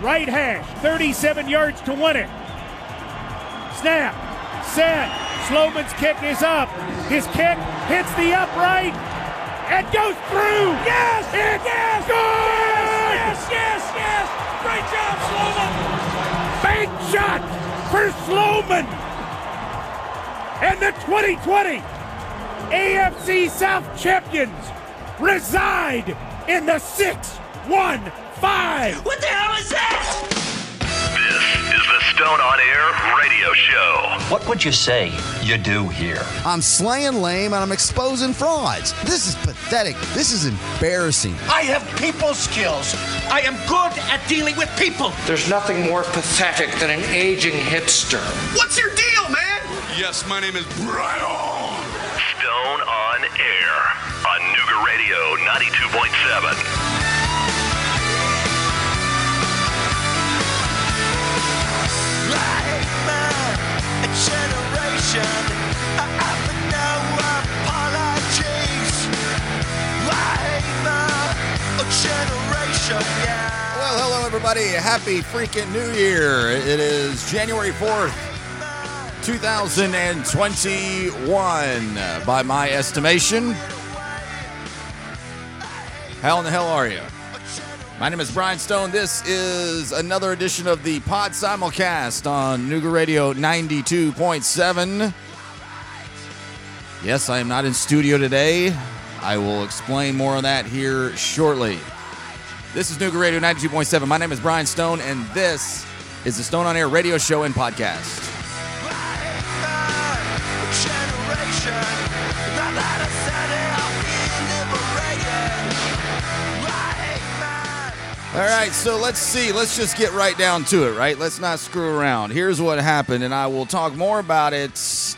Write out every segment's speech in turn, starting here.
right hash, 37 yards to win it. Snap, set. Sloman's kick is up. His kick hits the upright and goes through. Yes! It's yes! good! Yes, yes, yes! Great job, Sloman! Big shot for Sloman. And the 2020 AFC South champions reside in the 6 1 5. What the hell is that? This is the Stone on Air radio show. What would you say you do here? I'm slaying lame and I'm exposing frauds. This is pathetic. This is embarrassing. I have people skills. I am good at dealing with people. There's nothing more pathetic than an aging hipster. What's your deal, man? Yes, my name is Brian. Stone on Air on Nooga Radio 92.7. Well, hello, everybody. Happy freaking New Year. It is January 4th, 2021, by my estimation. How in the hell are you? My name is Brian Stone. This is another edition of the Pod Simulcast on Nooga Radio 92.7. Yes, I am not in studio today. I will explain more on that here shortly. This is Nooga Radio 92.7. My name is Brian Stone, and this is the Stone on Air radio show and podcast. All right, so let's see. Let's just get right down to it, right? Let's not screw around. Here's what happened, and I will talk more about it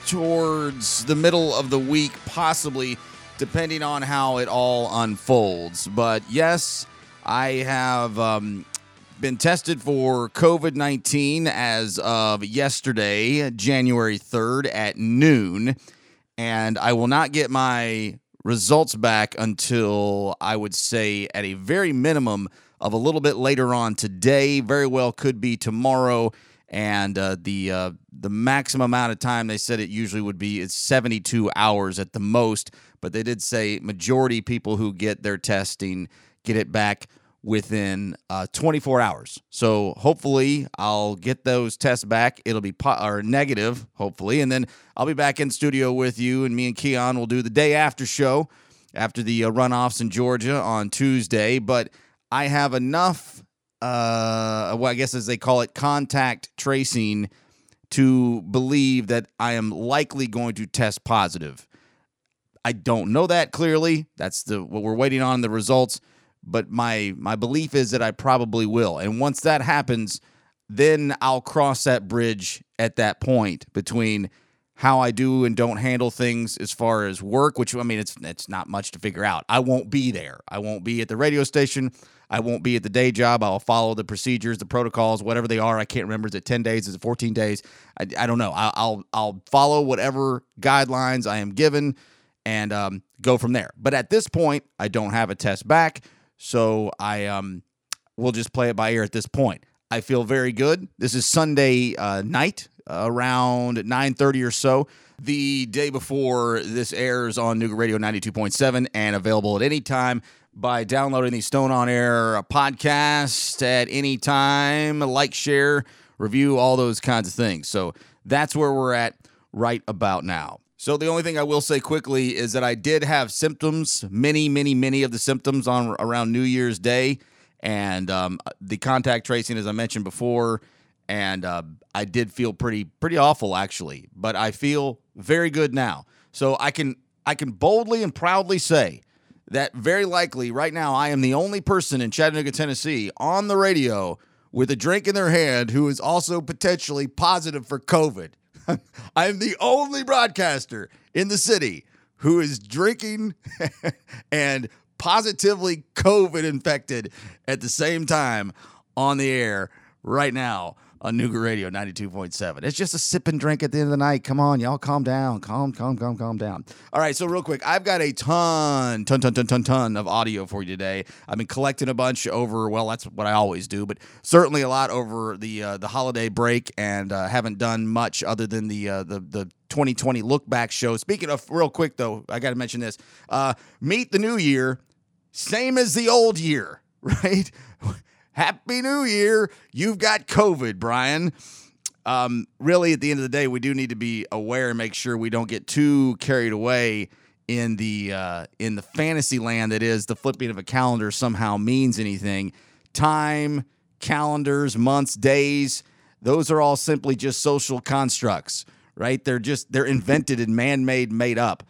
towards the middle of the week, possibly, depending on how it all unfolds. But yes, I have um, been tested for COVID 19 as of yesterday, January 3rd at noon, and I will not get my results back until I would say at a very minimum of a little bit later on today. Very well could be tomorrow. And uh, the uh, the maximum amount of time they said it usually would be is 72 hours at the most. But they did say majority people who get their testing get it back within uh, 24 hours. So hopefully I'll get those tests back. It'll be po- or negative, hopefully, and then I'll be back in studio with you, and me and Keon will do the day after show after the uh, runoffs in Georgia on Tuesday. But I have enough, uh, well, I guess as they call it, contact tracing to believe that I am likely going to test positive. I don't know that clearly. That's the what we're waiting on the results, but my my belief is that I probably will. And once that happens, then I'll cross that bridge at that point between how I do and don't handle things as far as work, which I mean it's it's not much to figure out. I won't be there. I won't be at the radio station. I won't be at the day job. I'll follow the procedures, the protocols, whatever they are. I can't remember. Is it ten days? Is it fourteen days? I, I don't know. I'll, I'll I'll follow whatever guidelines I am given and um, go from there. But at this point, I don't have a test back, so I um will just play it by ear at this point. I feel very good. This is Sunday uh, night around 9:30 or so. The day before this airs on Nooga Radio 92.7 and available at any time by downloading the Stone on Air podcast at any time, like, share, review, all those kinds of things. So that's where we're at right about now. So the only thing I will say quickly is that I did have symptoms, many, many, many of the symptoms on around New Year's Day, and um, the contact tracing, as I mentioned before, and uh, I did feel pretty, pretty awful actually. But I feel very good now, so I can, I can boldly and proudly say that very likely right now I am the only person in Chattanooga, Tennessee, on the radio with a drink in their hand who is also potentially positive for COVID. I'm the only broadcaster in the city who is drinking and positively COVID infected at the same time on the air right now. On Nooga Radio 92.7. It's just a sip and drink at the end of the night. Come on, y'all calm down. Calm, calm, calm, calm down. All right, so real quick, I've got a ton, ton, ton, ton, ton, ton of audio for you today. I've been collecting a bunch over, well, that's what I always do, but certainly a lot over the uh, the holiday break and uh, haven't done much other than the uh, the the 2020 look back show. Speaking of real quick though, I got to mention this. Uh, meet the new year, same as the old year, right? Happy New Year. You've got COVID, Brian. Um, really, at the end of the day, we do need to be aware and make sure we don't get too carried away in the uh, in the fantasy land that is the flipping of a calendar somehow means anything. Time, calendars, months, days, those are all simply just social constructs, right? They're just they're invented and man-made, made up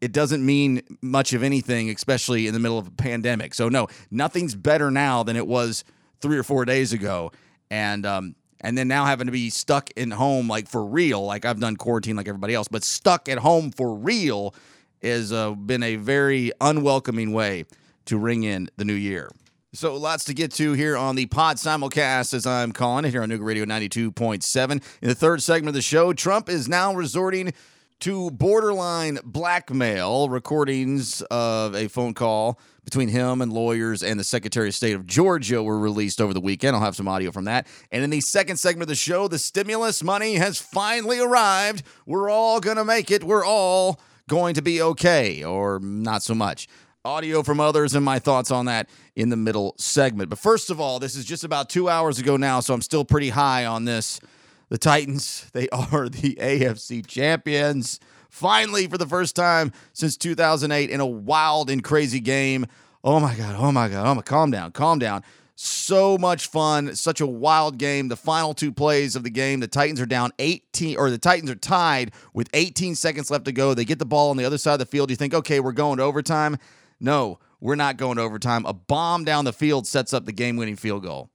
it doesn't mean much of anything, especially in the middle of a pandemic. So no, nothing's better now than it was three or four days ago, and um, and then now having to be stuck in home like for real, like I've done quarantine like everybody else, but stuck at home for real has uh, been a very unwelcoming way to ring in the new year. So lots to get to here on the pod simulcast, as I'm calling it here on Nooga Radio 92.7. In the third segment of the show, Trump is now resorting to borderline blackmail recordings of a phone call between him and lawyers and the Secretary of State of Georgia were released over the weekend. I'll have some audio from that. And in the second segment of the show, the stimulus money has finally arrived. We're all going to make it. We're all going to be okay, or not so much. Audio from others and my thoughts on that in the middle segment. But first of all, this is just about two hours ago now, so I'm still pretty high on this. The Titans, they are the AFC champions. Finally, for the first time since 2008, in a wild and crazy game. Oh my God, oh my God, oh my, calm down, calm down. So much fun, such a wild game. The final two plays of the game, the Titans are down 18, or the Titans are tied with 18 seconds left to go. They get the ball on the other side of the field. You think, okay, we're going to overtime. No, we're not going to overtime. A bomb down the field sets up the game winning field goal.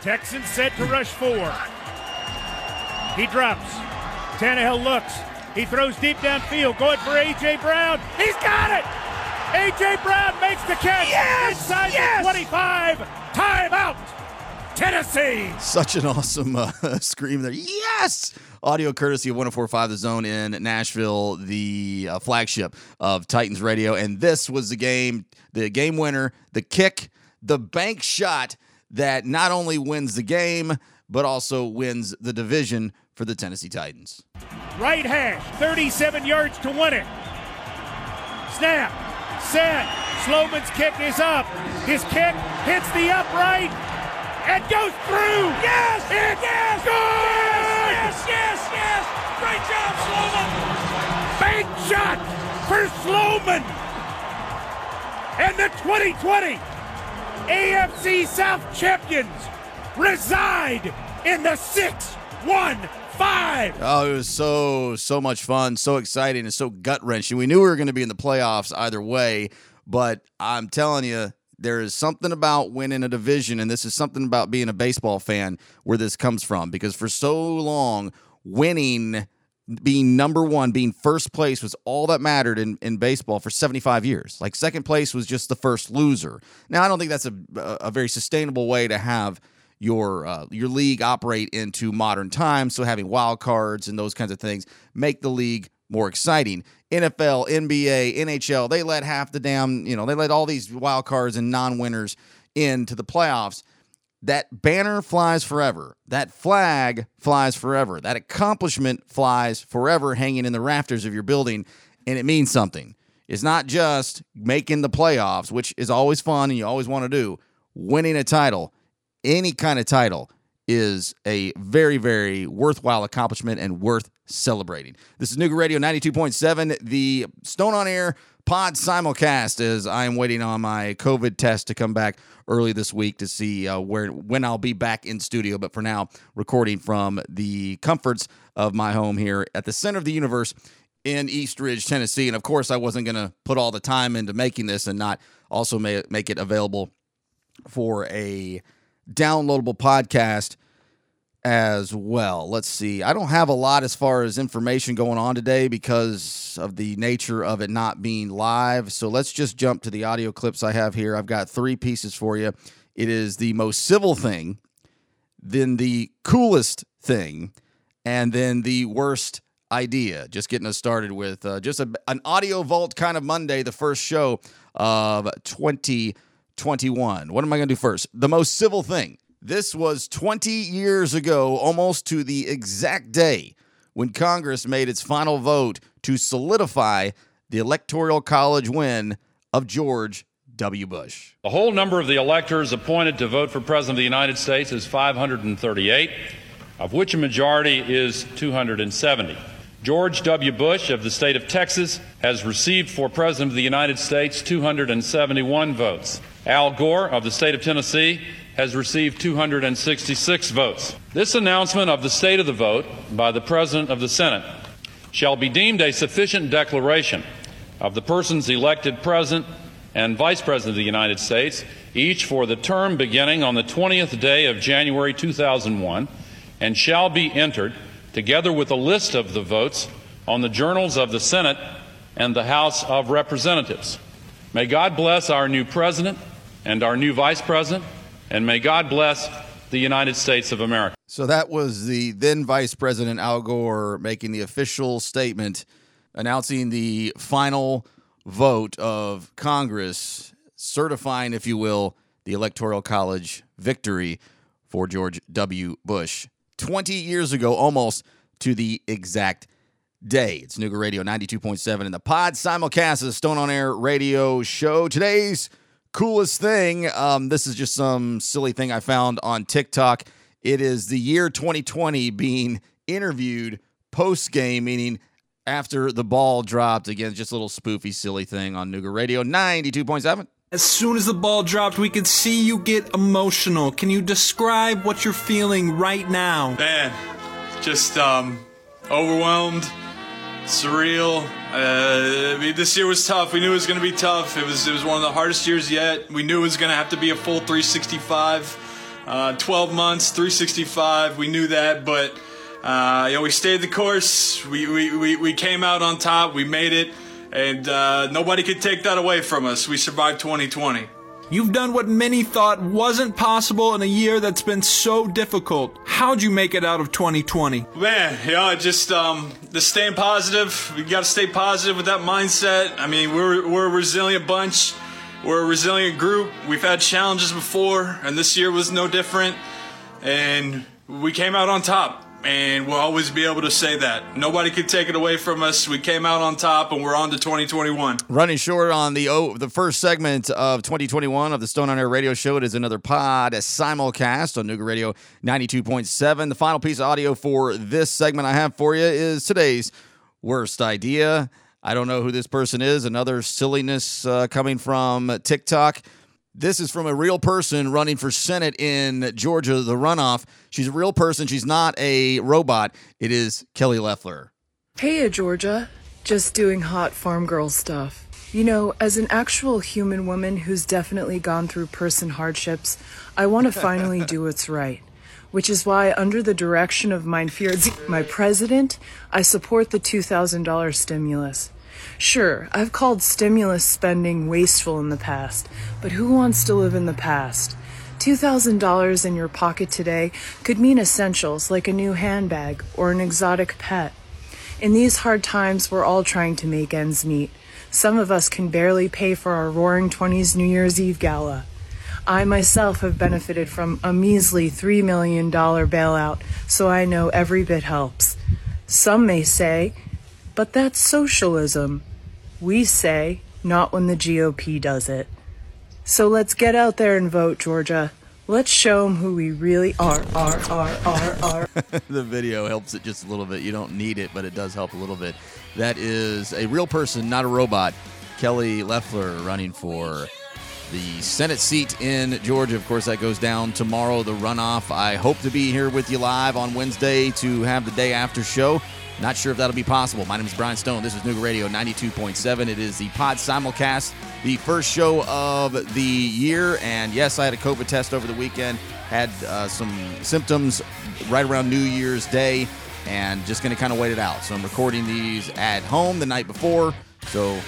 Texans set to rush four. He drops. Tannehill looks. He throws deep downfield, going for A.J. Brown. He's got it! A.J. Brown makes the catch yes! inside yes! the 25. Timeout! Tennessee! Such an awesome uh, scream there. Yes! Audio courtesy of 1045 The Zone in Nashville, the uh, flagship of Titans Radio. And this was the game, the game winner, the kick, the bank shot that not only wins the game, but also wins the division for the Tennessee Titans. Right hash, 37 yards to win it. Snap, set. Sloman's kick is up. His kick hits the upright and goes through. Yes! It's yes! good! Yes, yes, yes! Great job, Sloman! Bank shot for Sloman. And the 2020 AFC South champions reside in the 6 1 5. Oh, it was so, so much fun, so exciting, and so gut wrenching. We knew we were going to be in the playoffs either way, but I'm telling you, there is something about winning a division, and this is something about being a baseball fan where this comes from because for so long, winning, being number one, being first place was all that mattered in, in baseball for 75 years. Like second place was just the first loser. Now, I don't think that's a, a very sustainable way to have your uh, your league operate into modern times. So having wild cards and those kinds of things make the league more exciting. NFL, NBA, NHL, they let half the damn, you know, they let all these wild cards and non-winners into the playoffs. That banner flies forever. That flag flies forever. That accomplishment flies forever hanging in the rafters of your building and it means something. It's not just making the playoffs, which is always fun and you always want to do. Winning a title any kind of title is a very, very worthwhile accomplishment and worth celebrating. This is Nooga Radio 92.7, the Stone on Air pod simulcast as I am waiting on my COVID test to come back early this week to see uh, where when I'll be back in studio. But for now, recording from the comforts of my home here at the center of the universe in East Ridge, Tennessee. And of course, I wasn't going to put all the time into making this and not also make it available for a downloadable podcast as well. Let's see. I don't have a lot as far as information going on today because of the nature of it not being live. So let's just jump to the audio clips I have here. I've got three pieces for you. It is the most civil thing then the coolest thing, and then the worst idea. Just getting us started with uh, just a, an audio vault kind of Monday, the first show of 2021. What am I going to do first? The most civil thing. This was 20 years ago, almost to the exact day when Congress made its final vote to solidify the Electoral College win of George W. Bush. The whole number of the electors appointed to vote for President of the United States is 538, of which a majority is 270. George W. Bush of the state of Texas has received for President of the United States 271 votes. Al Gore of the state of Tennessee has received 266 votes. This announcement of the state of the vote by the President of the Senate shall be deemed a sufficient declaration of the persons elected President and Vice President of the United States, each for the term beginning on the 20th day of January 2001, and shall be entered, together with a list of the votes, on the journals of the Senate and the House of Representatives. May God bless our new President and our new Vice President, and may God bless the United States of America. So that was the then Vice President Al Gore making the official statement announcing the final vote of Congress, certifying, if you will, the Electoral College victory for George W. Bush 20 years ago, almost to the exact day. It's Nooga Radio 92.7 in the pod simulcast of the Stone on Air radio show. Today's coolest thing, um, this is just some silly thing I found on TikTok. It is the year 2020 being interviewed post game, meaning after the ball dropped. Again, just a little spoofy, silly thing on Nooga Radio 92.7. As soon as the ball dropped, we could see you get emotional. Can you describe what you're feeling right now? Man, just um, overwhelmed, surreal. Uh, I mean, this year was tough. We knew it was going to be tough. It was it was one of the hardest years yet. We knew it was going to have to be a full 365, uh, 12 months, 365. We knew that, but uh, you know, we stayed the course. We, we, we, we came out on top. We made it, and uh, nobody could take that away from us. We survived 2020. You've done what many thought wasn't possible in a year that's been so difficult. How'd you make it out of 2020? Man, you know, just um, just staying positive. We got to stay positive with that mindset. I mean, we're we're a resilient bunch. We're a resilient group. We've had challenges before, and this year was no different. And we came out on top and we'll always be able to say that. Nobody could take it away from us. We came out on top, and we're on to 2021. Running short on the oh, the first segment of 2021 of the Stone on Air Radio Show. It is another pod, a simulcast on Nooga Radio 92.7. The final piece of audio for this segment I have for you is today's worst idea. I don't know who this person is. Another silliness uh, coming from TikTok. This is from a real person running for Senate in Georgia, the runoff. She's a real person. She's not a robot. It is Kelly Loeffler. Hey, Georgia. Just doing hot farm girl stuff. You know, as an actual human woman who's definitely gone through person hardships, I want to finally do what's right. Which is why, under the direction of Mein my president, I support the $2,000 stimulus. Sure, I've called stimulus spending wasteful in the past, but who wants to live in the past? $2,000 in your pocket today could mean essentials like a new handbag or an exotic pet. In these hard times, we're all trying to make ends meet. Some of us can barely pay for our Roaring Twenties New Year's Eve gala. I myself have benefited from a measly $3 million bailout, so I know every bit helps. Some may say, but that's socialism. We say, not when the GOP does it. So let's get out there and vote, Georgia. Let's show them who we really are, are, are, are, are. the video helps it just a little bit. You don't need it, but it does help a little bit. That is a real person, not a robot. Kelly Loeffler running for the Senate seat in Georgia. Of course, that goes down tomorrow, the runoff. I hope to be here with you live on Wednesday to have the day after show. Not sure if that'll be possible. My name is Brian Stone. This is Nooga Radio 92.7. It is the pod simulcast, the first show of the year. And yes, I had a COVID test over the weekend, had uh, some symptoms right around New Year's Day, and just going to kind of wait it out. So I'm recording these at home the night before. So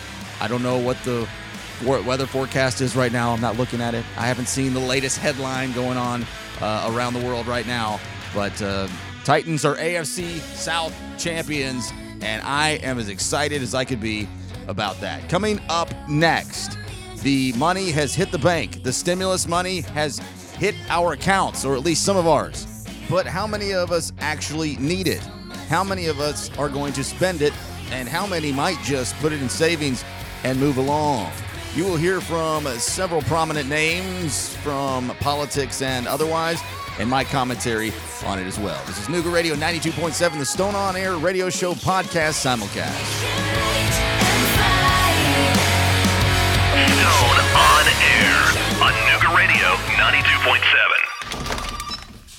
I don't know what the weather forecast is right now. I'm not looking at it. I haven't seen the latest headline going on uh, around the world right now. But uh, Titans are AFC South champions, and I am as excited as I could be about that. Coming up next, the money has hit the bank. The stimulus money has hit our accounts, or at least some of ours. But how many of us actually need it? How many of us are going to spend it? And how many might just put it in savings and move along? You will hear from several prominent names from politics and otherwise, and my commentary on it as well. This is Nooga Radio 92.7, the Stone on Air radio show podcast simulcast. Stone on Air on Nooga Radio 92.7.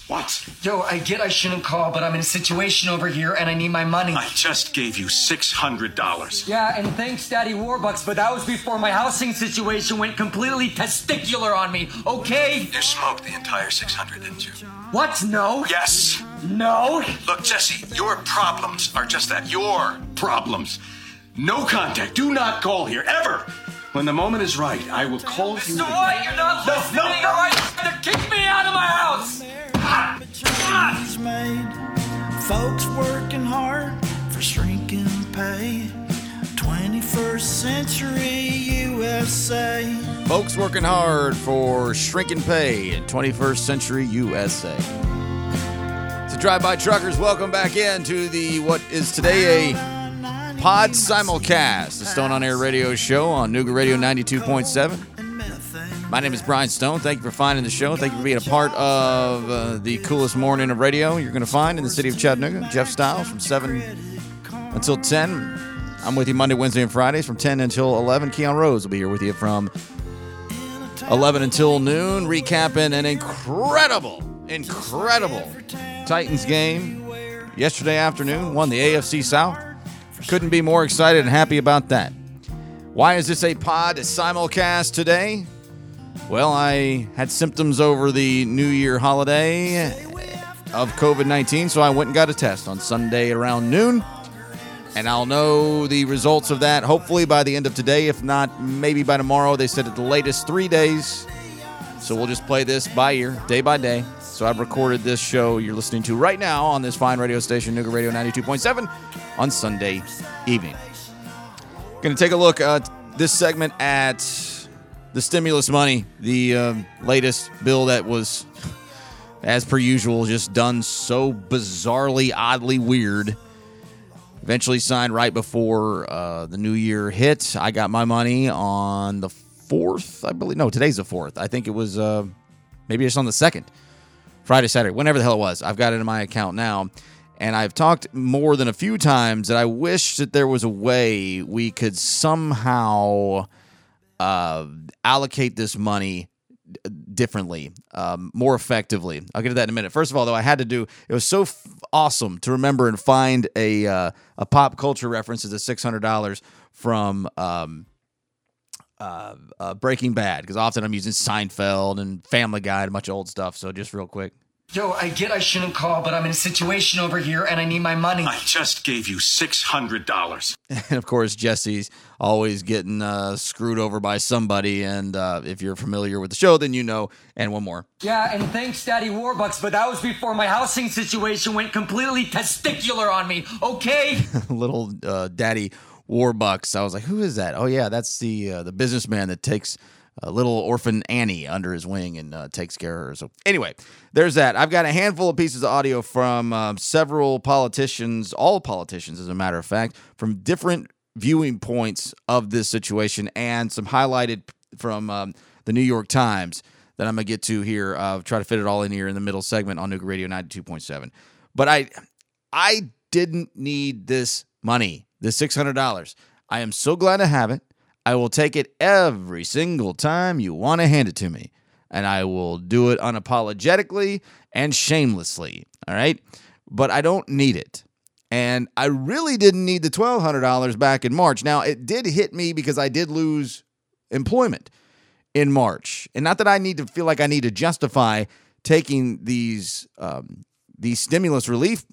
What? Yo, I get I shouldn't call, but I'm in a situation over here and I need my money. I just gave you $600. Yeah, and thanks, Daddy Warbucks, but that was before my housing situation went completely testicular on me, okay? You smoked the entire 600, didn't you? What? No? Yes. No? Look, Jesse, your problems are just that. Your problems. No contact. Do not call here, ever. When the moment is right, I will call you. Mr. White, you're not No, listening, no, no. all right? Kick me out of my house! He's made folks working hard for shrinking pay. 21st century USA. Folks working hard for shrinking pay in 21st century USA. To Drive By Truckers, welcome back in to the what is today a pod simulcast, the Stone on Air radio show on Nooga Radio 92.7. My name is Brian Stone. Thank you for finding the show. Thank you for being a part of uh, the coolest morning of radio you're going to find in the city of Chattanooga. Jeff Styles from 7 until 10. I'm with you Monday, Wednesday, and Fridays from 10 until 11. Keon Rose will be here with you from 11 until noon, recapping an incredible, incredible Titans game yesterday afternoon. Won the AFC South. Couldn't be more excited and happy about that. Why is this a pod simulcast today? Well, I had symptoms over the New Year holiday of COVID 19, so I went and got a test on Sunday around noon. And I'll know the results of that hopefully by the end of today. If not, maybe by tomorrow. They said at the latest three days. So we'll just play this by ear, day by day. So I've recorded this show you're listening to right now on this fine radio station, Nooga Radio 92.7, on Sunday evening. Going to take a look at this segment at the stimulus money, the um, latest bill that was, as per usual, just done so bizarrely, oddly weird. Eventually signed right before uh, the new year hit. I got my money on the fourth, I believe. No, today's the fourth. I think it was uh, maybe just on the second, Friday, Saturday, whenever the hell it was. I've got it in my account now. And I've talked more than a few times that I wish that there was a way we could somehow uh, allocate this money differently, um, more effectively. I'll get to that in a minute. First of all, though, I had to do. It was so f- awesome to remember and find a uh, a pop culture reference to the six hundred dollars from. Um, uh, uh, Breaking Bad, because often I'm using Seinfeld and Family Guy and of old stuff. So just real quick. Yo, I get I shouldn't call, but I'm in a situation over here and I need my money. I just gave you $600. And of course, Jesse's always getting uh, screwed over by somebody. And uh, if you're familiar with the show, then you know. And one more. Yeah, and thanks, Daddy Warbucks, but that was before my housing situation went completely testicular on me, okay? Little uh, Daddy Warbucks. I was like, who is that? Oh yeah, that's the uh, the businessman that takes uh, little orphan Annie under his wing and uh, takes care of her. So anyway, there's that. I've got a handful of pieces of audio from um, several politicians, all politicians, as a matter of fact, from different viewing points of this situation, and some highlighted from um, the New York Times that I'm gonna get to here. Uh, try to fit it all in here in the middle segment on Nooga Radio 92.7. But I, I didn't need this money, this $600. I am so glad to have it. I will take it every single time you want to hand it to me. And I will do it unapologetically and shamelessly. All right. But I don't need it. And I really didn't need the $1,200 back in March. Now, it did hit me because I did lose employment in March. And not that I need to feel like I need to justify taking these um, these stimulus relief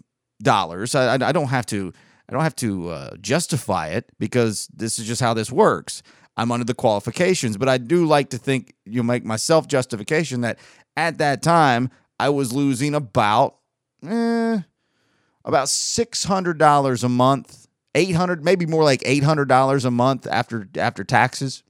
dollars. I, I, I don't have to. I don't have to uh, justify it because this is just how this works. I'm under the qualifications, but I do like to think you make myself justification that at that time I was losing about eh, about six hundred dollars a month, eight hundred, maybe more like eight hundred dollars a month after after taxes.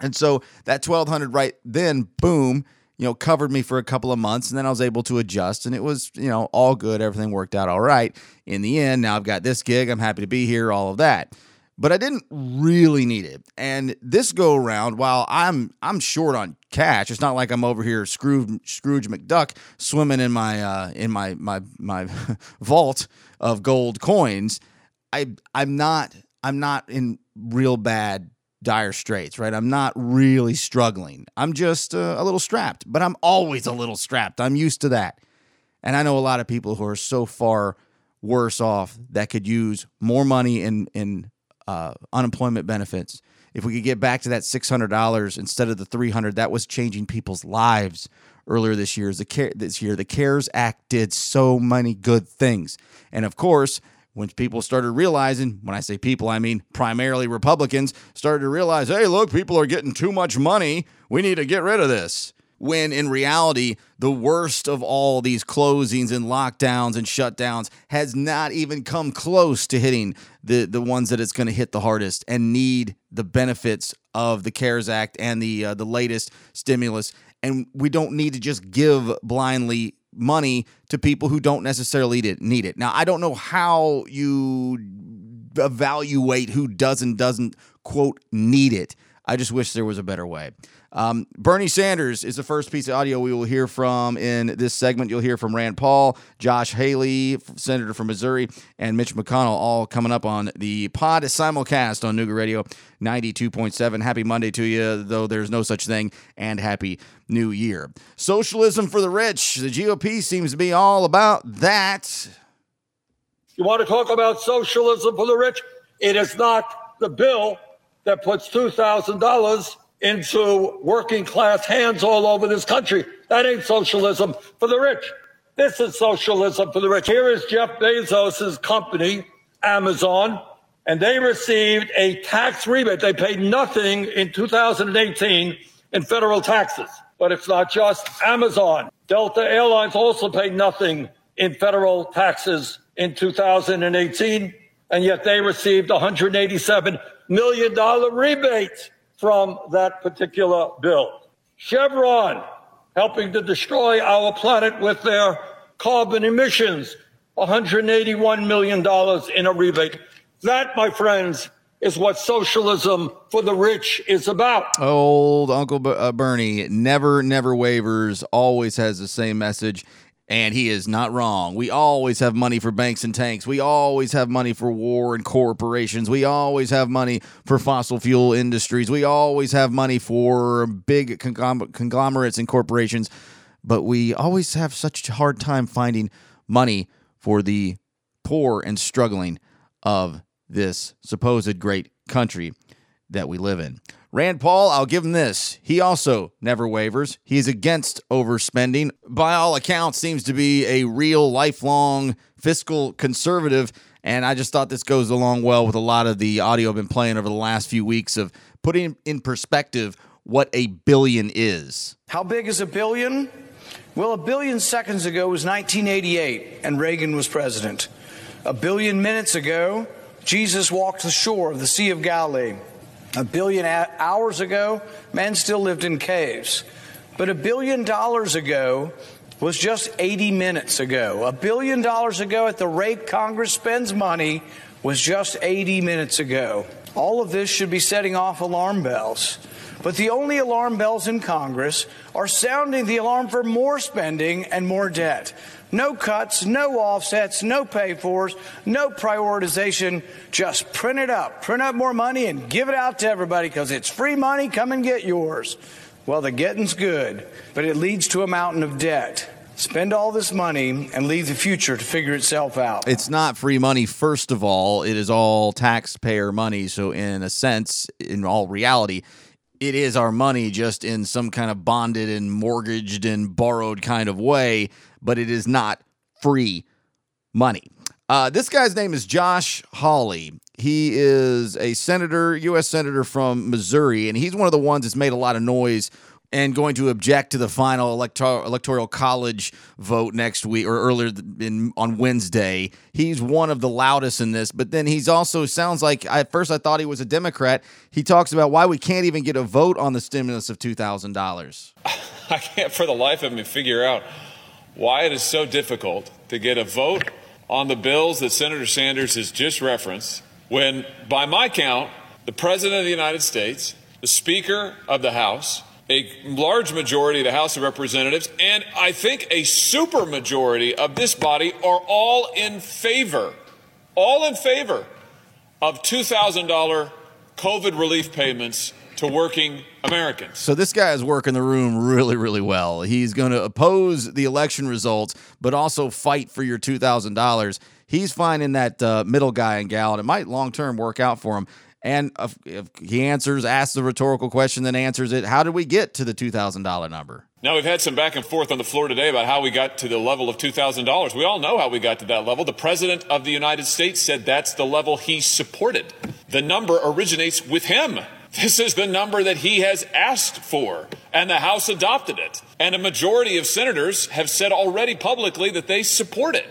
And so that twelve hundred right then, boom, you know, covered me for a couple of months, and then I was able to adjust, and it was you know all good. Everything worked out all right in the end. Now I've got this gig. I'm happy to be here. All of that but I didn't really need it. And this go around, while I'm I'm short on cash, it's not like I'm over here Scrooge Scrooge McDuck swimming in my uh, in my my my vault of gold coins. I I'm not I'm not in real bad dire straits, right? I'm not really struggling. I'm just uh, a little strapped, but I'm always a little strapped. I'm used to that. And I know a lot of people who are so far worse off that could use more money in in uh, unemployment benefits. If we could get back to that six hundred dollars instead of the three hundred, that was changing people's lives earlier this year. The this year, the CARES Act did so many good things, and of course, when people started realizing, when I say people, I mean primarily Republicans, started to realize, hey, look, people are getting too much money. We need to get rid of this when in reality, the worst of all these closings and lockdowns and shutdowns has not even come close to hitting the, the ones that it's going to hit the hardest and need the benefits of the CARES Act and the uh, the latest stimulus. And we don't need to just give blindly money to people who don't necessarily need it. Now, I don't know how you evaluate who does and doesn't quote need it. I just wish there was a better way. Um, Bernie Sanders is the first piece of audio we will hear from in this segment. You'll hear from Rand Paul, Josh Hawley, Senator from Missouri, and Mitch McConnell, all coming up on the pod simulcast on Nooga Radio 92.7. Happy Monday to you, though there's no such thing, and Happy New Year. Socialism for the rich. The GOP seems to be all about that. You want to talk about socialism for the rich? It is not the bill that puts $2,000 into working class hands all over this country. That ain't socialism for the rich. This is socialism for the rich. Here is Jeff Bezos' company, Amazon, and they received a tax rebate. They paid nothing in 2018 in federal taxes. But it's not just Amazon. Delta Airlines also paid nothing in federal taxes in 2018, and yet they received $187 million rebate from that particular bill. Chevron, helping to destroy our planet with their carbon emissions, $181 million in a rebate. That, my friends, is what socialism for the rich is about. Old Uncle uh, Bernie never, never wavers, always has the same message. And he is not wrong. We always have money for banks and tanks. We always have money for war and corporations. We always have money for fossil fuel industries. We always have money for big conglomerates and corporations. But we always have such a hard time finding money for the poor and struggling of this supposed great country that we live in. Rand Paul, I'll give him this. He also never wavers. He's against overspending. By all accounts, seems to be a real lifelong fiscal conservative. And I just thought this goes along well with a lot of the audio I've been playing over the last few weeks of putting in perspective what a billion is. How big is a billion? Well, a billion seconds ago was 1988, and Reagan was president. A billion minutes ago, Jesus walked the shore of the Sea of Galilee. A billion hours ago, man still lived in caves. But a billion dollars ago was just 80 minutes ago. A billion dollars ago, at the rate Congress spends money, was just 80 minutes ago. All of this should be setting off alarm bells. But the only alarm bells in Congress are sounding the alarm for more spending and more debt. No cuts, no offsets, no pay fors, no prioritization. Just print it up, print up more money and give it out to everybody because it's free money. Come and get yours. Well, the getting's good, but it leads to a mountain of debt. Spend all this money and leave the future to figure itself out. It's not free money, first of all. It is all taxpayer money. So, in a sense, in all reality, it is our money just in some kind of bonded and mortgaged and borrowed kind of way, but it is not free money. Uh, this guy's name is Josh Hawley. He is a senator, U.S. senator from Missouri, and he's one of the ones that's made a lot of noise and going to object to the final electoral electoral college vote next week or earlier in on Wednesday. He's one of the loudest in this, but then he's also sounds like at first I thought he was a Democrat. He talks about why we can't even get a vote on the stimulus of two thousand dollars. I can't for the life of me figure out why it is so difficult to get a vote on the bills that Senator Sanders has just referenced when, by my count, the President of the United States, the Speaker of the House, a large majority of the House of Representatives, and I think a super majority of this body are all in favor, all in favor of $2,000 COVID relief payments to working Americans. So this guy is working the room really, really well. He's going to oppose the election results, but also fight for your two thousand dollars. He's finding that uh, middle guy and gal, and it might long term work out for him. And if, if he answers, asks the rhetorical question, then answers it. How did we get to the two thousand dollar number? Now, we've had some back and forth on the floor today about how we got to the level of $2,000. We all know how we got to that level. The President of the United States said that's the level he supported. The number originates with him. This is the number that he has asked for, and the House adopted it. And a majority of senators have said already publicly that they support it.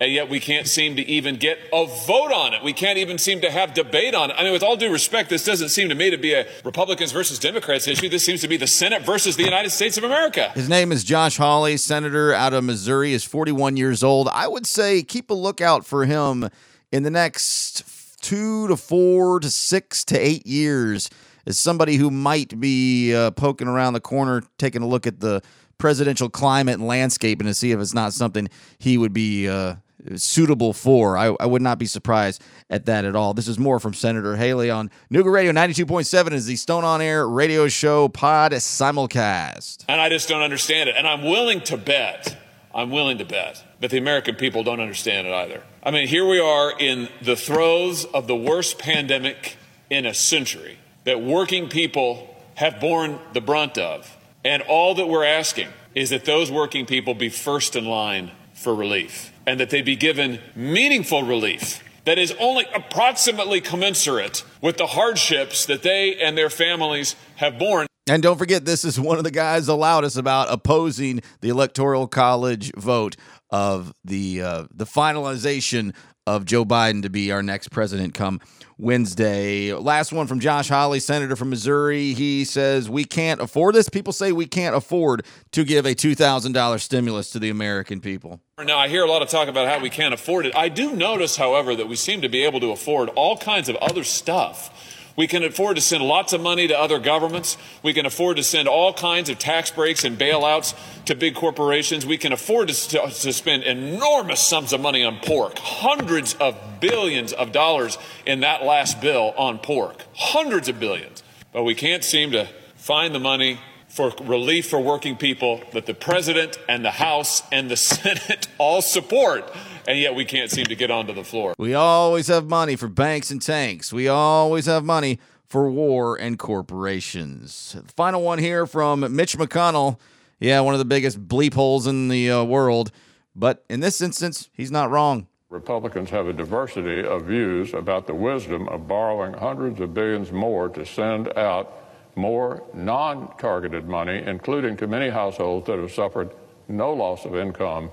And yet we can't seem to even get a vote on it. We can't even seem to have debate on it. I mean, with all due respect, this doesn't seem to me to be a Republicans versus Democrats issue. This seems to be the Senate versus the United States of America. His name is Josh Hawley, senator out of Missouri, is 41 years old. I would say keep a lookout for him in the next two to four to six to eight years as somebody who might be uh, poking around the corner, taking a look at the presidential climate and landscape and to see if it's not something he would be uh, suitable for. I, I, would not be surprised at that at all. This is more from Senator Hawley on Nooga Radio 92.7 is the Stone on Air radio show pod simulcast. And I just don't understand it. And I'm willing to bet, I'm willing to bet that the American people don't understand it either. I mean, here we are in the throes of the worst pandemic in a century that working people have borne the brunt of. And all that we're asking is that those working people be first in line for relief and that they be given meaningful relief that is only approximately commensurate with the hardships that they and their families have borne. And don't forget, this is one of the guys the loudest about opposing the electoral college vote of the uh, the finalization of Joe Biden to be our next president come Wednesday. Last one from Josh Hawley, senator from Missouri. He says we can't afford this. People say we can't afford to give a $2,000 stimulus to the American people. Now, I hear a lot of talk about how we can't afford it. I do notice, however, that we seem to be able to afford all kinds of other stuff we can afford to send lots of money to other governments. We can afford to send all kinds of tax breaks and bailouts to big corporations. We can afford to, to, spend enormous sums of money on pork, hundreds of billions of dollars in that last bill on pork, hundreds of billions. But we can't seem to find the money for relief for working people that the president and the House and the Senate all support and yet we can't seem to get onto the floor. We always have money for banks and tanks. We always have money for war and corporations. Final one here from Mitch McConnell. Yeah, one of the biggest bleep holes in the uh, world. But in this instance, he's not wrong. Republicans have a diversity of views about the wisdom of borrowing hundreds of billions more to send out more non targeted money, including to many households that have suffered no loss of income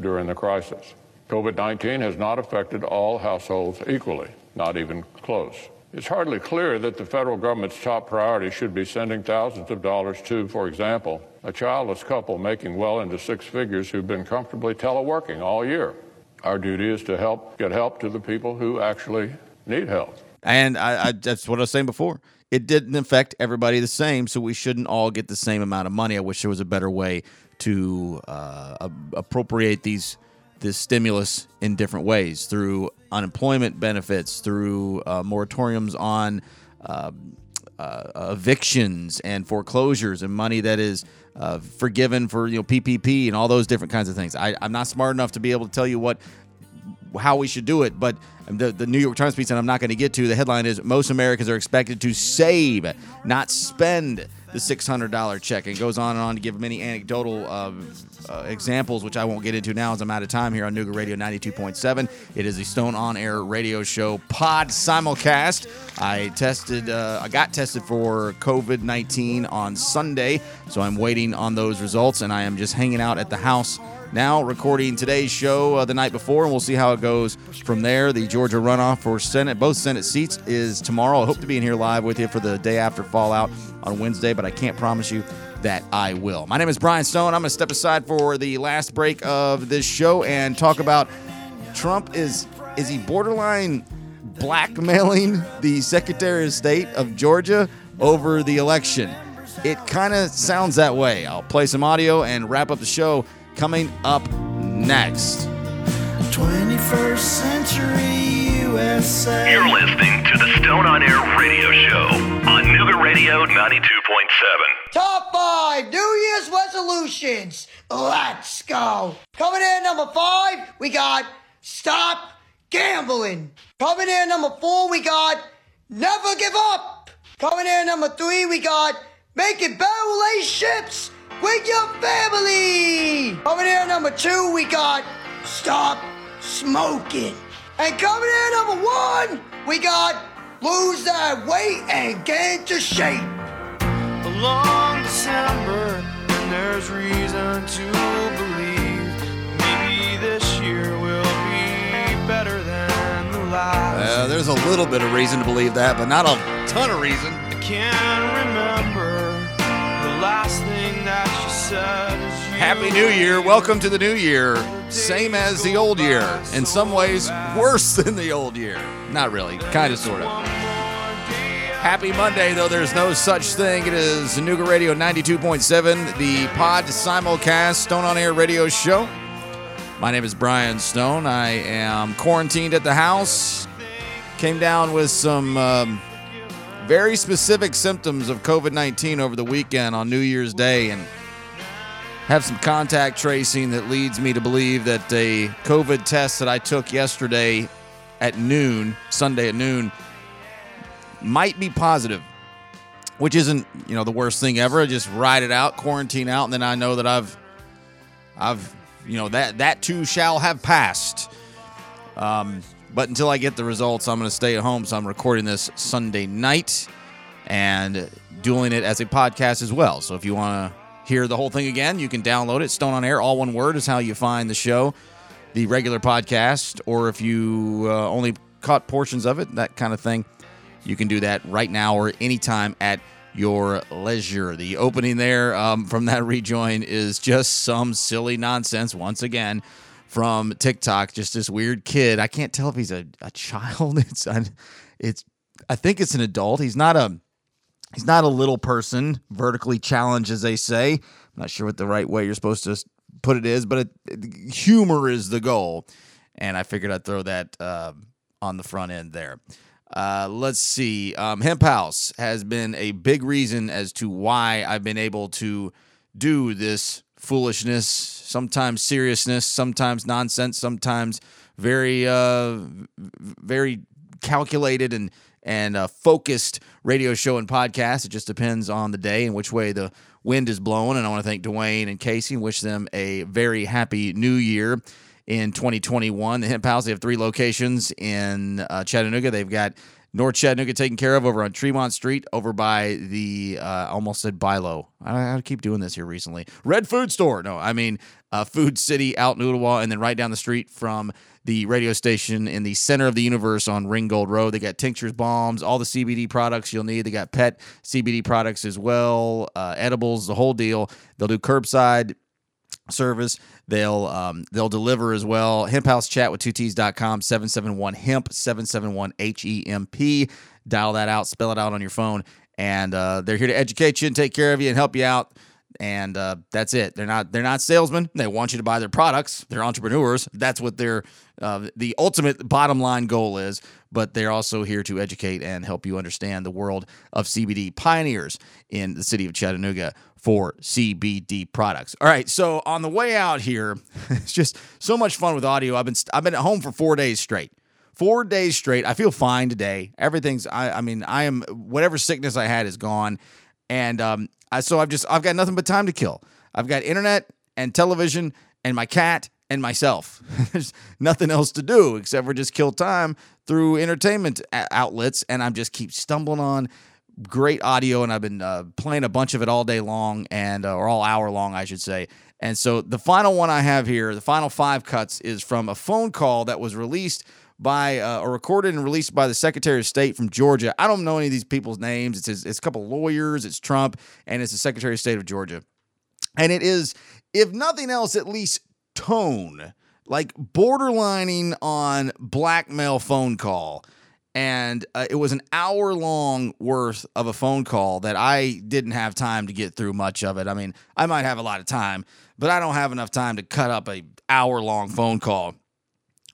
during the crisis. COVID 19 has not affected all households equally, not even close. It's hardly clear that the federal government's top priority should be sending thousands of dollars to, for example, a childless couple making well into six figures who've been comfortably teleworking all year. Our duty is to help get help to the people who actually need help. And I, I, that's what I was saying before. It didn't affect everybody the same, so we shouldn't all get the same amount of money. I wish there was a better way to uh, appropriate these this stimulus in different ways through unemployment benefits, through uh, moratoriums on uh, uh, evictions and foreclosures, and money that is uh, forgiven for you know PPP and all those different kinds of things. I, I'm not smart enough to be able to tell you what how we should do it. But the, the New York Times piece that I'm not going to get to, the headline is Most Americans are expected to save, not spend the $600 check. And goes on and on to give many anecdotal uh, uh, examples, which I won't get into now as I'm out of time here on Nooga Radio 92.7. It is the Stone On Air radio show pod simulcast. I tested, uh, I got tested for COVID 19 on Sunday, so I'm waiting on those results, and I am just hanging out at the house now recording today's show uh, the night before, and we'll see how it goes from there. The Georgia runoff for Senate, both Senate seats, is tomorrow. I hope to be in here live with you for the day after Fallout on Wednesday, but I can't promise you that I will. My name is Brian Stone. I'm going to step aside for the last break of this show and talk about Trump is is he borderline blackmailing the Secretary of State of Georgia over the election? It kind of sounds that way. I'll play some audio and wrap up the show coming up next. 21st century USA. You're listening to the Stone on Air radio show on Nooga Radio 92.7. Top five New Year's resolutions. Let's go. Coming in number five, we got stop gambling. Coming in number four, we got never give up. Coming in number three, we got making better relationships with your family. Coming in number two, we got stop smoking. And coming in number one, we got lose that weight and get into shape. A long December, and there's reason to believe maybe this year will be better than the last. Uh, there's a little bit of reason to believe that, but not a ton of reason. I can't remember the last thing Happy New Year. Welcome to the new year. Same as the old year. In some ways, worse than the old year. Not really. Kind of, sort of. Happy Monday, though there's no such thing. It is Nooga Radio 92.7, the pod simulcast Stone on Air radio show. My name is Brian Stone. I am quarantined at the house. Came down with some um, very specific symptoms of COVID 19 over the weekend on New Year's Day and have some contact tracing that leads me to believe that a COVID test that I took yesterday at noon, Sunday at noon, might be positive, which isn't, you know, the worst thing ever. I Just ride it out, quarantine out, and then I know that I've, I've, you know, that that too shall have passed. Um, but until I get the results, I'm going to stay at home. So I'm recording this Sunday night and doing it as a podcast as well. So if you want to hear the whole thing again, you can download it. Stone on Air, all one word, is how you find the show, the regular podcast. Or if you uh, only caught portions of it, that kind of thing, you can do that right now or anytime at your leisure. The opening there um, from that rejoin is just some silly nonsense once again from TikTok. Just this weird kid. I can't tell if he's a, a child. It's it's I think it's an adult. He's not a he's not a little person, vertically challenged as they say. I'm not sure what the right way you're supposed to put it is, but it, humor is the goal. And I figured I'd throw that uh, on the front end there. Uh, let's see. Um, Hemp House has been a big reason as to why I've been able to do this foolishness, sometimes seriousness, sometimes nonsense, sometimes very, uh, very calculated and and uh, focused radio show and podcast. It just depends on the day and which way the wind is blowing. And I want to thank Dwayne and Casey and wish them a very happy new year in 2021. The Hemp House, they have three locations in uh, Chattanooga. They've got North Chattanooga taken care of over on Tremont Street, over by the uh, almost said Bilo. I, I keep doing this here recently. Red Food Store. No, I mean uh, Food City out in Ooltewah, and then right down the street from the radio station in the center of the universe on Ringgold Road. They got tinctures, bombs, all the CBD products you'll need. They got pet CBD products as well, uh, edibles, the whole deal. They'll do curbside service. They'll um, they'll deliver as well. Hemp House Chat with two T's.com, 771 hemp, 771 H E M P. Dial that out, spell it out on your phone. And uh, they're here to educate you and take care of you and help you out. and uh, that's it. They're not they're not salesmen. They want you to buy their products. They're entrepreneurs. That's what their uh, the ultimate bottom line goal is. But they're also here to educate and help you understand the world of CBD pioneers in the city of Chattanooga for CBD products. All right, so on the way out here, it's just so much fun with audio. I've been I've been at home for four days straight. Four days straight. I feel fine today. Everything's. I. I mean, I am. Whatever sickness I had is gone, and um, I, so I've just. I've got nothing but time to kill. I've got internet and television and my cat and myself. There's nothing else to do except for just kill time through entertainment outlets, and I'm just keep stumbling on great audio, and I've been uh, playing a bunch of it all day long, and uh, or all hour long, I should say. And so the final one I have here, the final five cuts, is from a phone call that was released by uh, or recorded and released by the Secretary of State from Georgia. I don't know any of these people's names. It's his, it's a couple lawyers, it's Trump, and it's the Secretary of State of Georgia. And it is, if nothing else, at least tone, like borderlining on blackmail phone call. And uh, it was an hour long worth of a phone call that I didn't have time to get through much of it. I mean, I might have a lot of time, but I don't have enough time to cut up a hour long phone call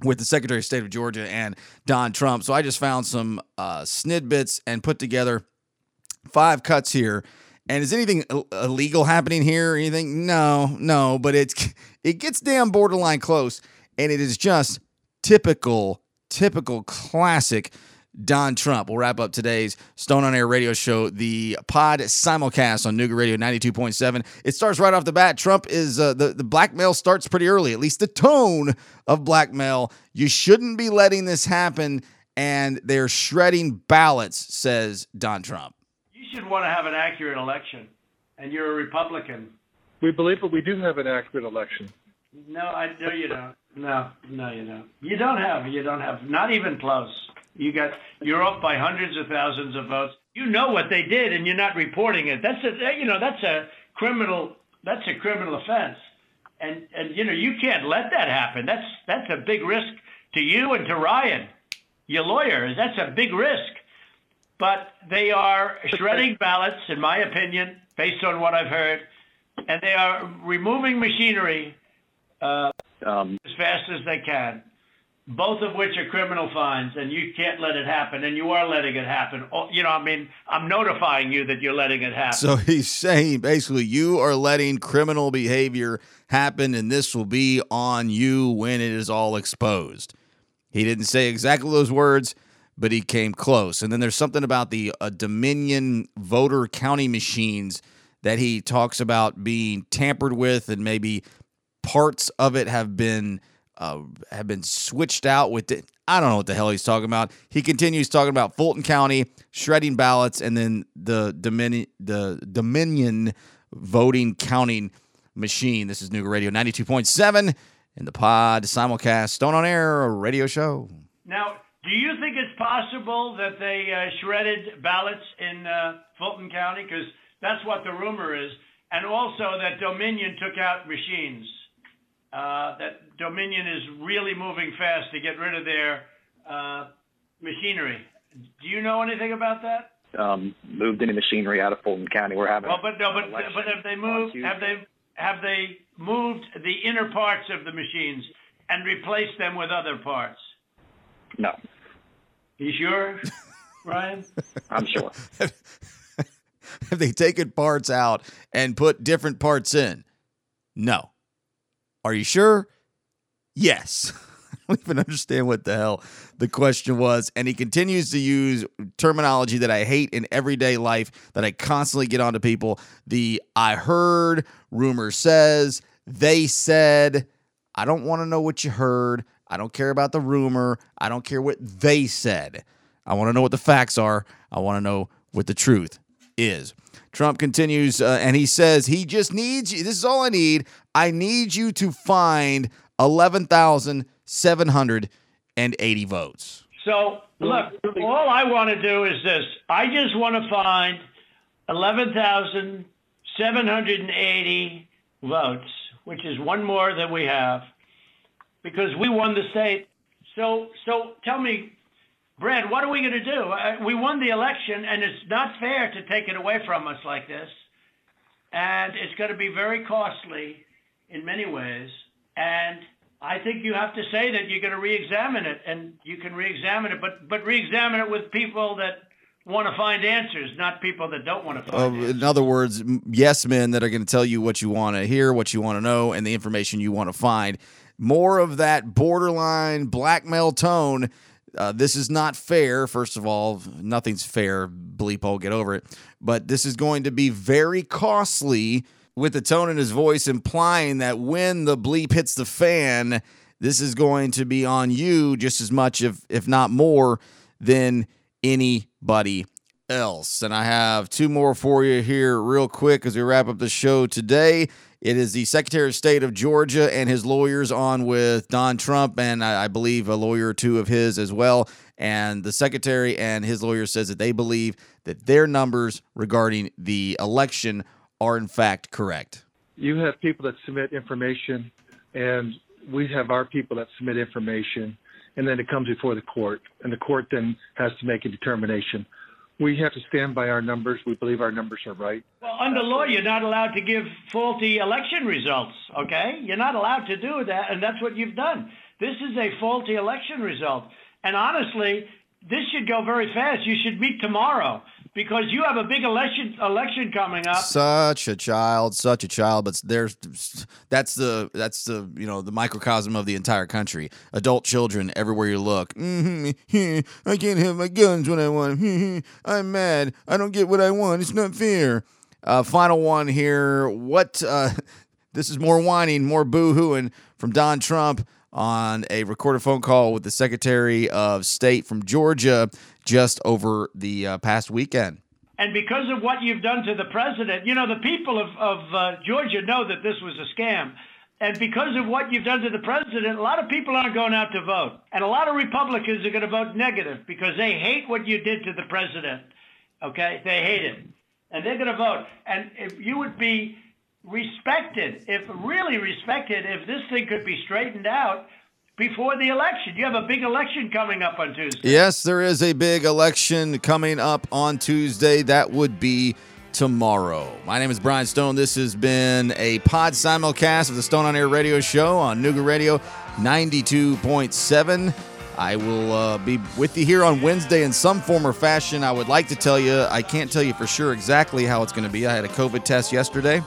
with the Secretary of State of Georgia and Don Trump. So I just found some uh, snidbits and put together five cuts here. And is anything illegal happening here or anything? No, no, but it's it gets damn borderline close, and it is just typical, typical classic Don Trump. We'll wrap up today's Stone on Air radio show, the pod simulcast on Nooga Radio 92.7. It starts right off the bat. Trump is uh, the, the blackmail starts pretty early, at least the tone of blackmail. You shouldn't be letting this happen, and they're shredding ballots, says Don Trump. You should want to have an accurate election, and you're a Republican. We believe that we do have an accurate election. No, I no, you don't. No, no, you don't. You don't have. You don't have. Not even close. You got you're off by hundreds of thousands of votes. You know what they did, and you're not reporting it. That's a you know that's a criminal that's a criminal offense, and and you know you can't let that happen. That's that's a big risk to you and to Ryan, your lawyer. That's a big risk. But they are shredding ballots, in my opinion, based on what I've heard, and they are removing machinery uh, um, as fast as they can both of which are criminal fines, and you can't let it happen, and you are letting it happen. Oh, you know, I mean, I'm notifying you that you're letting it happen. So he's saying basically you are letting criminal behavior happen, and this will be on you when it is all exposed. He didn't say exactly those words, but he came close. And then there's something about the uh, Dominion voter counting machines that he talks about being tampered with, and maybe parts of it have been uh, have been switched out with the, I don't know what the hell he's talking about. He continues talking about Fulton County shredding ballots and then the Dominion the Dominion voting counting machine. This is Nooga Radio 92.7 in the pod simulcast Stone on Air radio show. Now, do you think it's possible that they uh, shredded ballots in uh, Fulton County? Because that's what the rumor is. And also that Dominion took out machines uh, that Dominion is really moving fast to get rid of their uh, machinery. Do you know anything about that? Um, moved any machinery out of Fulton County. We're having. Well, but no, but but have they moved? Have they have they moved the inner parts of the machines and replaced them with other parts? No. You sure, Ryan? I'm sure. have they taken parts out and put different parts in? No. Are you sure? Yes. I don't even understand what the hell the question was. And he continues to use terminology that I hate in everyday life that I constantly get onto people. The I heard, rumor says, they said. I don't want to know what you heard. I don't care about the rumor. I don't care what they said. I want to know what the facts are. I want to know what the truth is. Trump continues uh, and he says he just needs you. This is all I need. I need you to find 11,780 votes. So, look, all I want to do is this I just want to find 11,780 votes, which is one more than we have, because we won the state. So, so tell me, Brad, what are we going to do? Uh, we won the election, and it's not fair to take it away from us like this. and it's going to be very costly in many ways. And I think you have to say that you're going to re-examine it, and you can re-examine it, but but re-examine it with people that want to find answers, not people that don't want to find Uh, in other words, yes men that are going to tell you what you want to hear, what you want to know, and the information you want to find. More of that borderline blackmail tone. Uh, this is not fair. First of all, nothing's fair. Bleep, I'll get over it. But this is going to be very costly with the tone in his voice implying that when the bleep hits the fan, this is going to be on you just as much, if if not more, than anybody else. And I have two more for you here, real quick, as we wrap up the show today. It is the Secretary of State of Georgia and his lawyers on with Don Trump, and I, I believe a lawyer or two of his as well. And the secretary and his lawyer says that they believe that their numbers regarding the election are in fact correct. You have people that submit information, and we have our people that submit information, and then it comes before the court, and the court then has to make a determination. We have to stand by our numbers. We believe our numbers are right. Well, under law, you're not allowed to give faulty election results, okay? You're not allowed to do that, and that's what you've done. This is a faulty election result. And honestly, this should go very fast. You should meet tomorrow because you have a big election election coming up. Such a child, such a child, but there's that's the that's the you know the microcosm of the entire country. Adult children everywhere you look. hmm I can't have my guns when I want. I'm mad. I don't get what I want. It's not fair. Uh, final one here. What? Uh, this is more whining, more boo-hooing from Don Trump on a recorded phone call with the Secretary of State from Georgia just over the uh, past weekend. And because of what you've done to the president, you know, the people of, of uh, Georgia know that this was a scam. And because of what you've done to the president, a lot of people aren't going out to vote. And a lot of Republicans are going to vote negative because they hate what you did to the president. Okay? They hate it. And they're going to vote. And if you would be respected, if really respected, if this thing could be straightened out before the election. You have a big election coming up on Tuesday. Yes, there is a big election coming up on Tuesday. That would be tomorrow. My name is Brian Stone. This has been a pod simulcast of the Stone on Air radio show on Nooga Radio 92.7. I will uh, be with you here on Wednesday in some form or fashion. I would like to tell you, I can't tell you for sure exactly how it's going to be. I had a COVID test yesterday,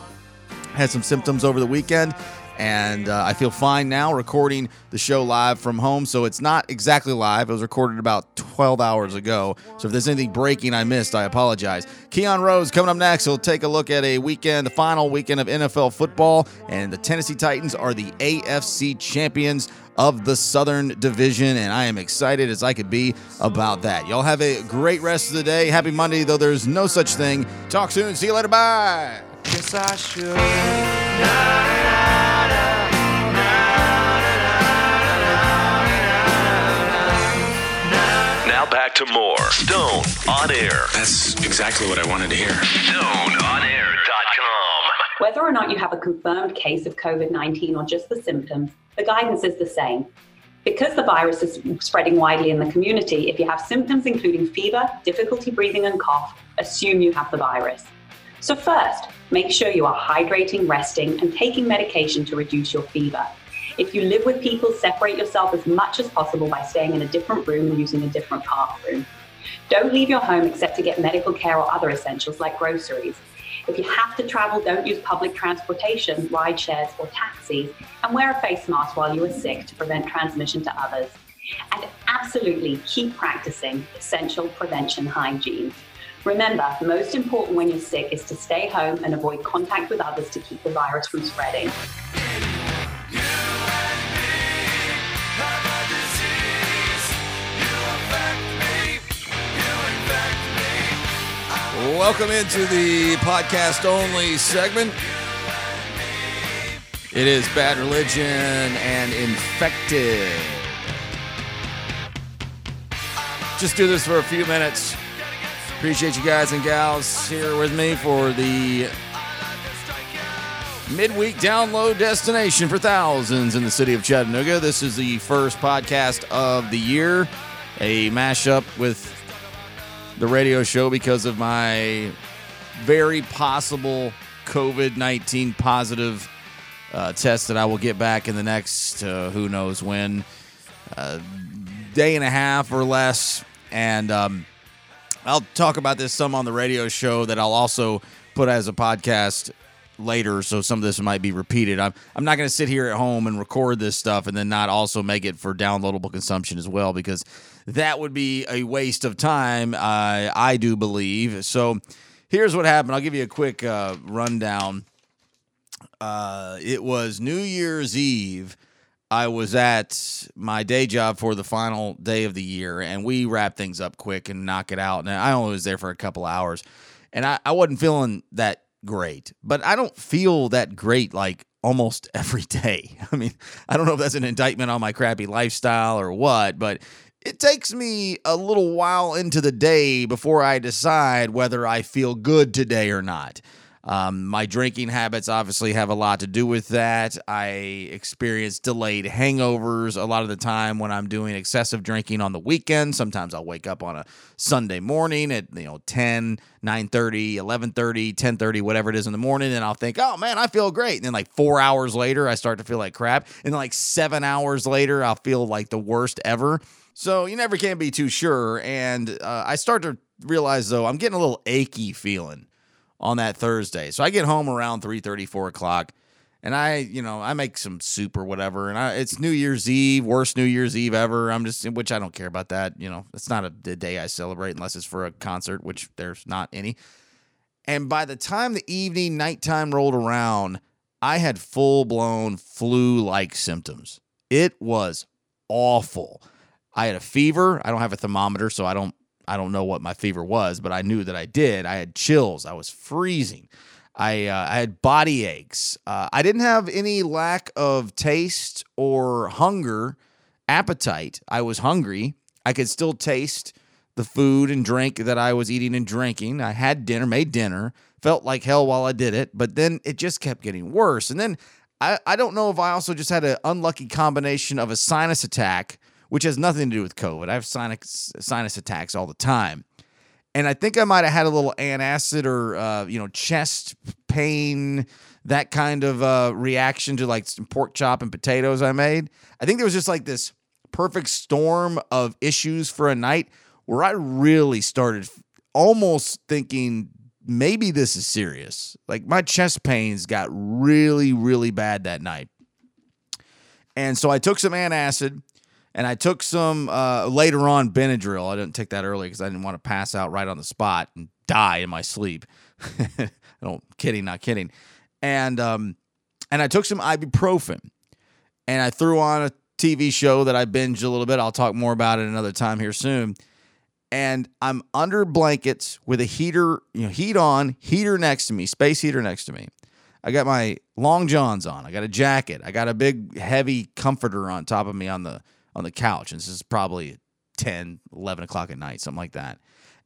had some symptoms over the weekend, and uh, I feel fine now recording the show live from home. So it's not exactly live. It was recorded about 12 hours ago. So if there's anything breaking I missed, I apologize. Keon Rose coming up next. He'll take a look at a weekend, the final weekend of NFL football. And the Tennessee Titans are the AFC champions of the Southern Division. And I am excited as I could be about that. Y'all have a great rest of the day. Happy Monday, though there's no such thing. Talk soon. See you later. Bye. To more Stone on Air. That's exactly what I wanted to hear. StoneOnAir.com. Whether or not you have a confirmed case of COVID 19 or just the symptoms, the guidance is the same. Because the virus is spreading widely in the community, if you have symptoms including fever, difficulty breathing, and cough, assume you have the virus. So, first, make sure you are hydrating, resting, and taking medication to reduce your fever. If you live with people, separate yourself as much as possible by staying in a different room and using a different bathroom. Don't leave your home except to get medical care or other essentials like groceries. If you have to travel, don't use public transportation, ride shares, or taxis, and wear a face mask while you are sick to prevent transmission to others. And absolutely keep practicing essential prevention hygiene. Remember, most important when you're sick is to stay home and avoid contact with others to keep the virus from spreading. Welcome into the podcast only segment. It is Bad Religion and Infected. Just do this for a few minutes. Appreciate you guys and gals here with me for the midweek download destination for thousands in the city of Chattanooga. This is the first podcast of the year, a mashup with the radio show because of my very possible COVID 19 positive uh, test that I will get back in the next, uh, who knows when, uh, day and a half or less. And um, I'll talk about this some on the radio show that I'll also put as a podcast later. So some of this might be repeated. I'm, I'm not going to sit here at home and record this stuff and then not also make it for downloadable consumption as well because that would be a waste of time, uh, I do believe. So here's what happened. I'll give you a quick uh, rundown. Uh, it was New Year's Eve. I was at my day job for the final day of the year, and we wrap things up quick and knock it out. And I only was there for a couple hours, and I, I wasn't feeling that great, but I don't feel that great like almost every day. I mean, I don't know if that's an indictment on my crappy lifestyle or what, but it takes me a little while into the day before I decide whether I feel good today or not. Um, my drinking habits obviously have a lot to do with that. I experience delayed hangovers a lot of the time when I'm doing excessive drinking on the weekend. Sometimes I'll wake up on a Sunday morning at you know 10, 9:30, 11:30, 10:30, whatever it is in the morning and I'll think, "Oh man, I feel great." And then like 4 hours later, I start to feel like crap. And then like 7 hours later, I'll feel like the worst ever. So you never can be too sure. And uh, I start to realize though, I'm getting a little achy feeling on that Thursday. So I get home around 3 4 o'clock. And I, you know, I make some soup or whatever, and I, it's New Year's Eve, worst New Year's Eve ever. I'm just, which I don't care about that. You know, it's not a, a day I celebrate unless it's for a concert, which there's not any. And by the time the evening, nighttime rolled around, I had full blown flu like symptoms. It was awful. I had a fever. I don't have a thermometer, so I don't I don't know what my fever was, but I knew that I did. I had chills. I was freezing. I uh, I had body aches. Uh, I didn't have any lack of taste or hunger, appetite. I was hungry. I could still taste the food and drink that I was eating and drinking. I had dinner, made dinner, felt like hell while I did it, but then it just kept getting worse. And then I, I don't know if I also just had an unlucky combination of a sinus attack which has nothing to do with COVID. I have sinus sinus attacks all the time, and I think I might have had a little antacid or uh, you know chest pain, that kind of uh, reaction to like some pork chop and potatoes I made. I think there was just like this perfect storm of issues for a night where I really started almost thinking maybe this is serious. Like my chest pains got really, really bad that night. And so I took some antacid and I took some uh, later on Benadryl. I didn't take that early because I didn't want to pass out right on the spot and die in my sleep. don't kidding, not kidding. And um, and I took some ibuprofen, and I threw on a TV show that I binged a little bit. I'll talk more about it another time here soon. And I'm under blankets with a heater, you know, heat on, heater next to me, space heater next to me. I got my long johns on. I got a jacket. I got a big heavy comforter on top of me on the on the couch. And this is probably 10, 11 o'clock at night, something like that.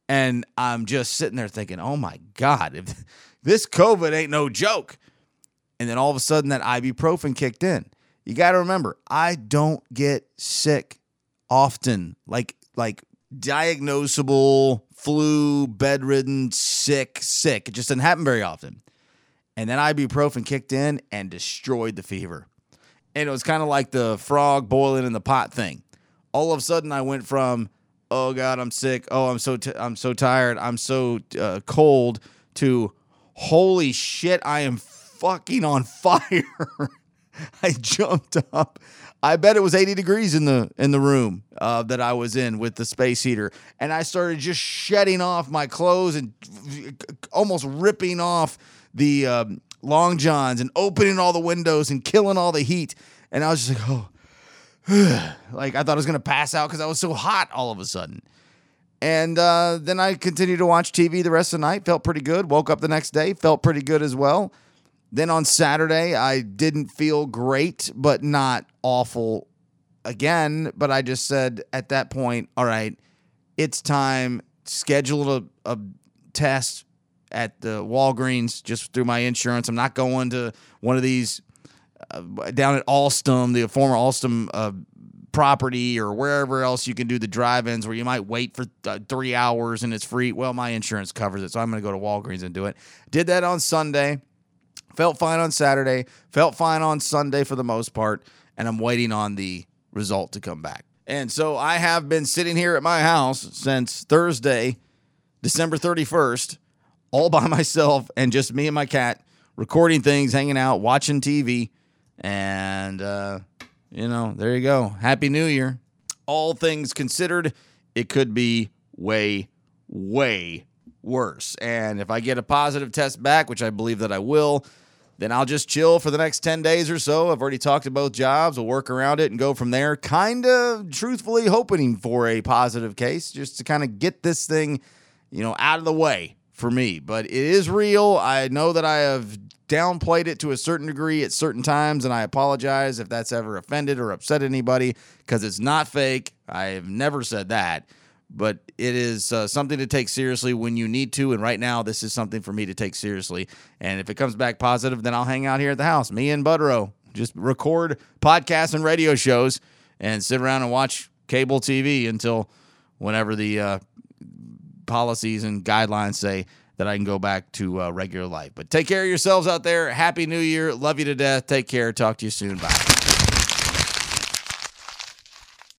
And I'm just sitting there thinking, oh my God, if this COVID ain't no joke. And then all of a sudden that ibuprofen kicked in. You got to remember, I don't get sick often. Like, like diagnosable flu, bedridden, sick, sick. It just doesn't happen very often. And then ibuprofen kicked in and destroyed the fever and it was kind of like the frog boiling in the pot thing. All of a sudden, I went from "Oh God, I'm sick," "Oh, I'm so t- I'm so tired," "I'm so uh, cold," to "Holy shit, I am fucking on fire." I jumped up. I bet it was 80 degrees in the in the room uh, that I was in with the space heater, and I started just shedding off my clothes and almost ripping off the um, long johns and opening all the windows and killing all the heat. And I was just like, oh, like I thought I was gonna pass out because I was so hot all of a sudden. And uh, then I continued to watch TV the rest of the night. Felt pretty good. Woke up the next day, felt pretty good as well. Then on Saturday, I didn't feel great, but not awful again. But I just said at that point, all right, it's time. Schedule a, a test at the Walgreens just through my insurance. I'm not going to one of these uh, down at Alstom, the former Alstom uh, property, or wherever else you can do the drive-ins where you might wait for uh, three hours and it's free. Well, my insurance covers it, so I'm going to go to Walgreens and do it. Did that on Sunday. Felt fine on Saturday, felt fine on Sunday for the most part, and I'm waiting on the result to come back. And so I have been sitting here at my house since Thursday, December 31st, all by myself and just me and my cat recording things, hanging out, watching TV. And, uh, you know, there you go. Happy New Year. All things considered, it could be way, way worse. And if I get a positive test back, which I believe that I will, then I'll just chill for the next 10 days or so. I've already talked to both jobs. We'll work around it and go from there. Kind of truthfully hoping for a positive case just to kind of get this thing, you know, out of the way for me. But it is real. I know that I have downplayed it to a certain degree at certain times, and I apologize if that's ever offended or upset anybody because it's not fake. I have never said that but it is uh, something to take seriously when you need to. And right now, this is something for me to take seriously. And if it comes back positive, then I'll hang out here at the house, me and Budrow, just record podcasts and radio shows and sit around and watch cable TV until whenever the uh, policies and guidelines say that I can go back to uh, regular life. But take care of yourselves out there. Happy New Year. Love you to death. Take care. Talk to you soon. Bye.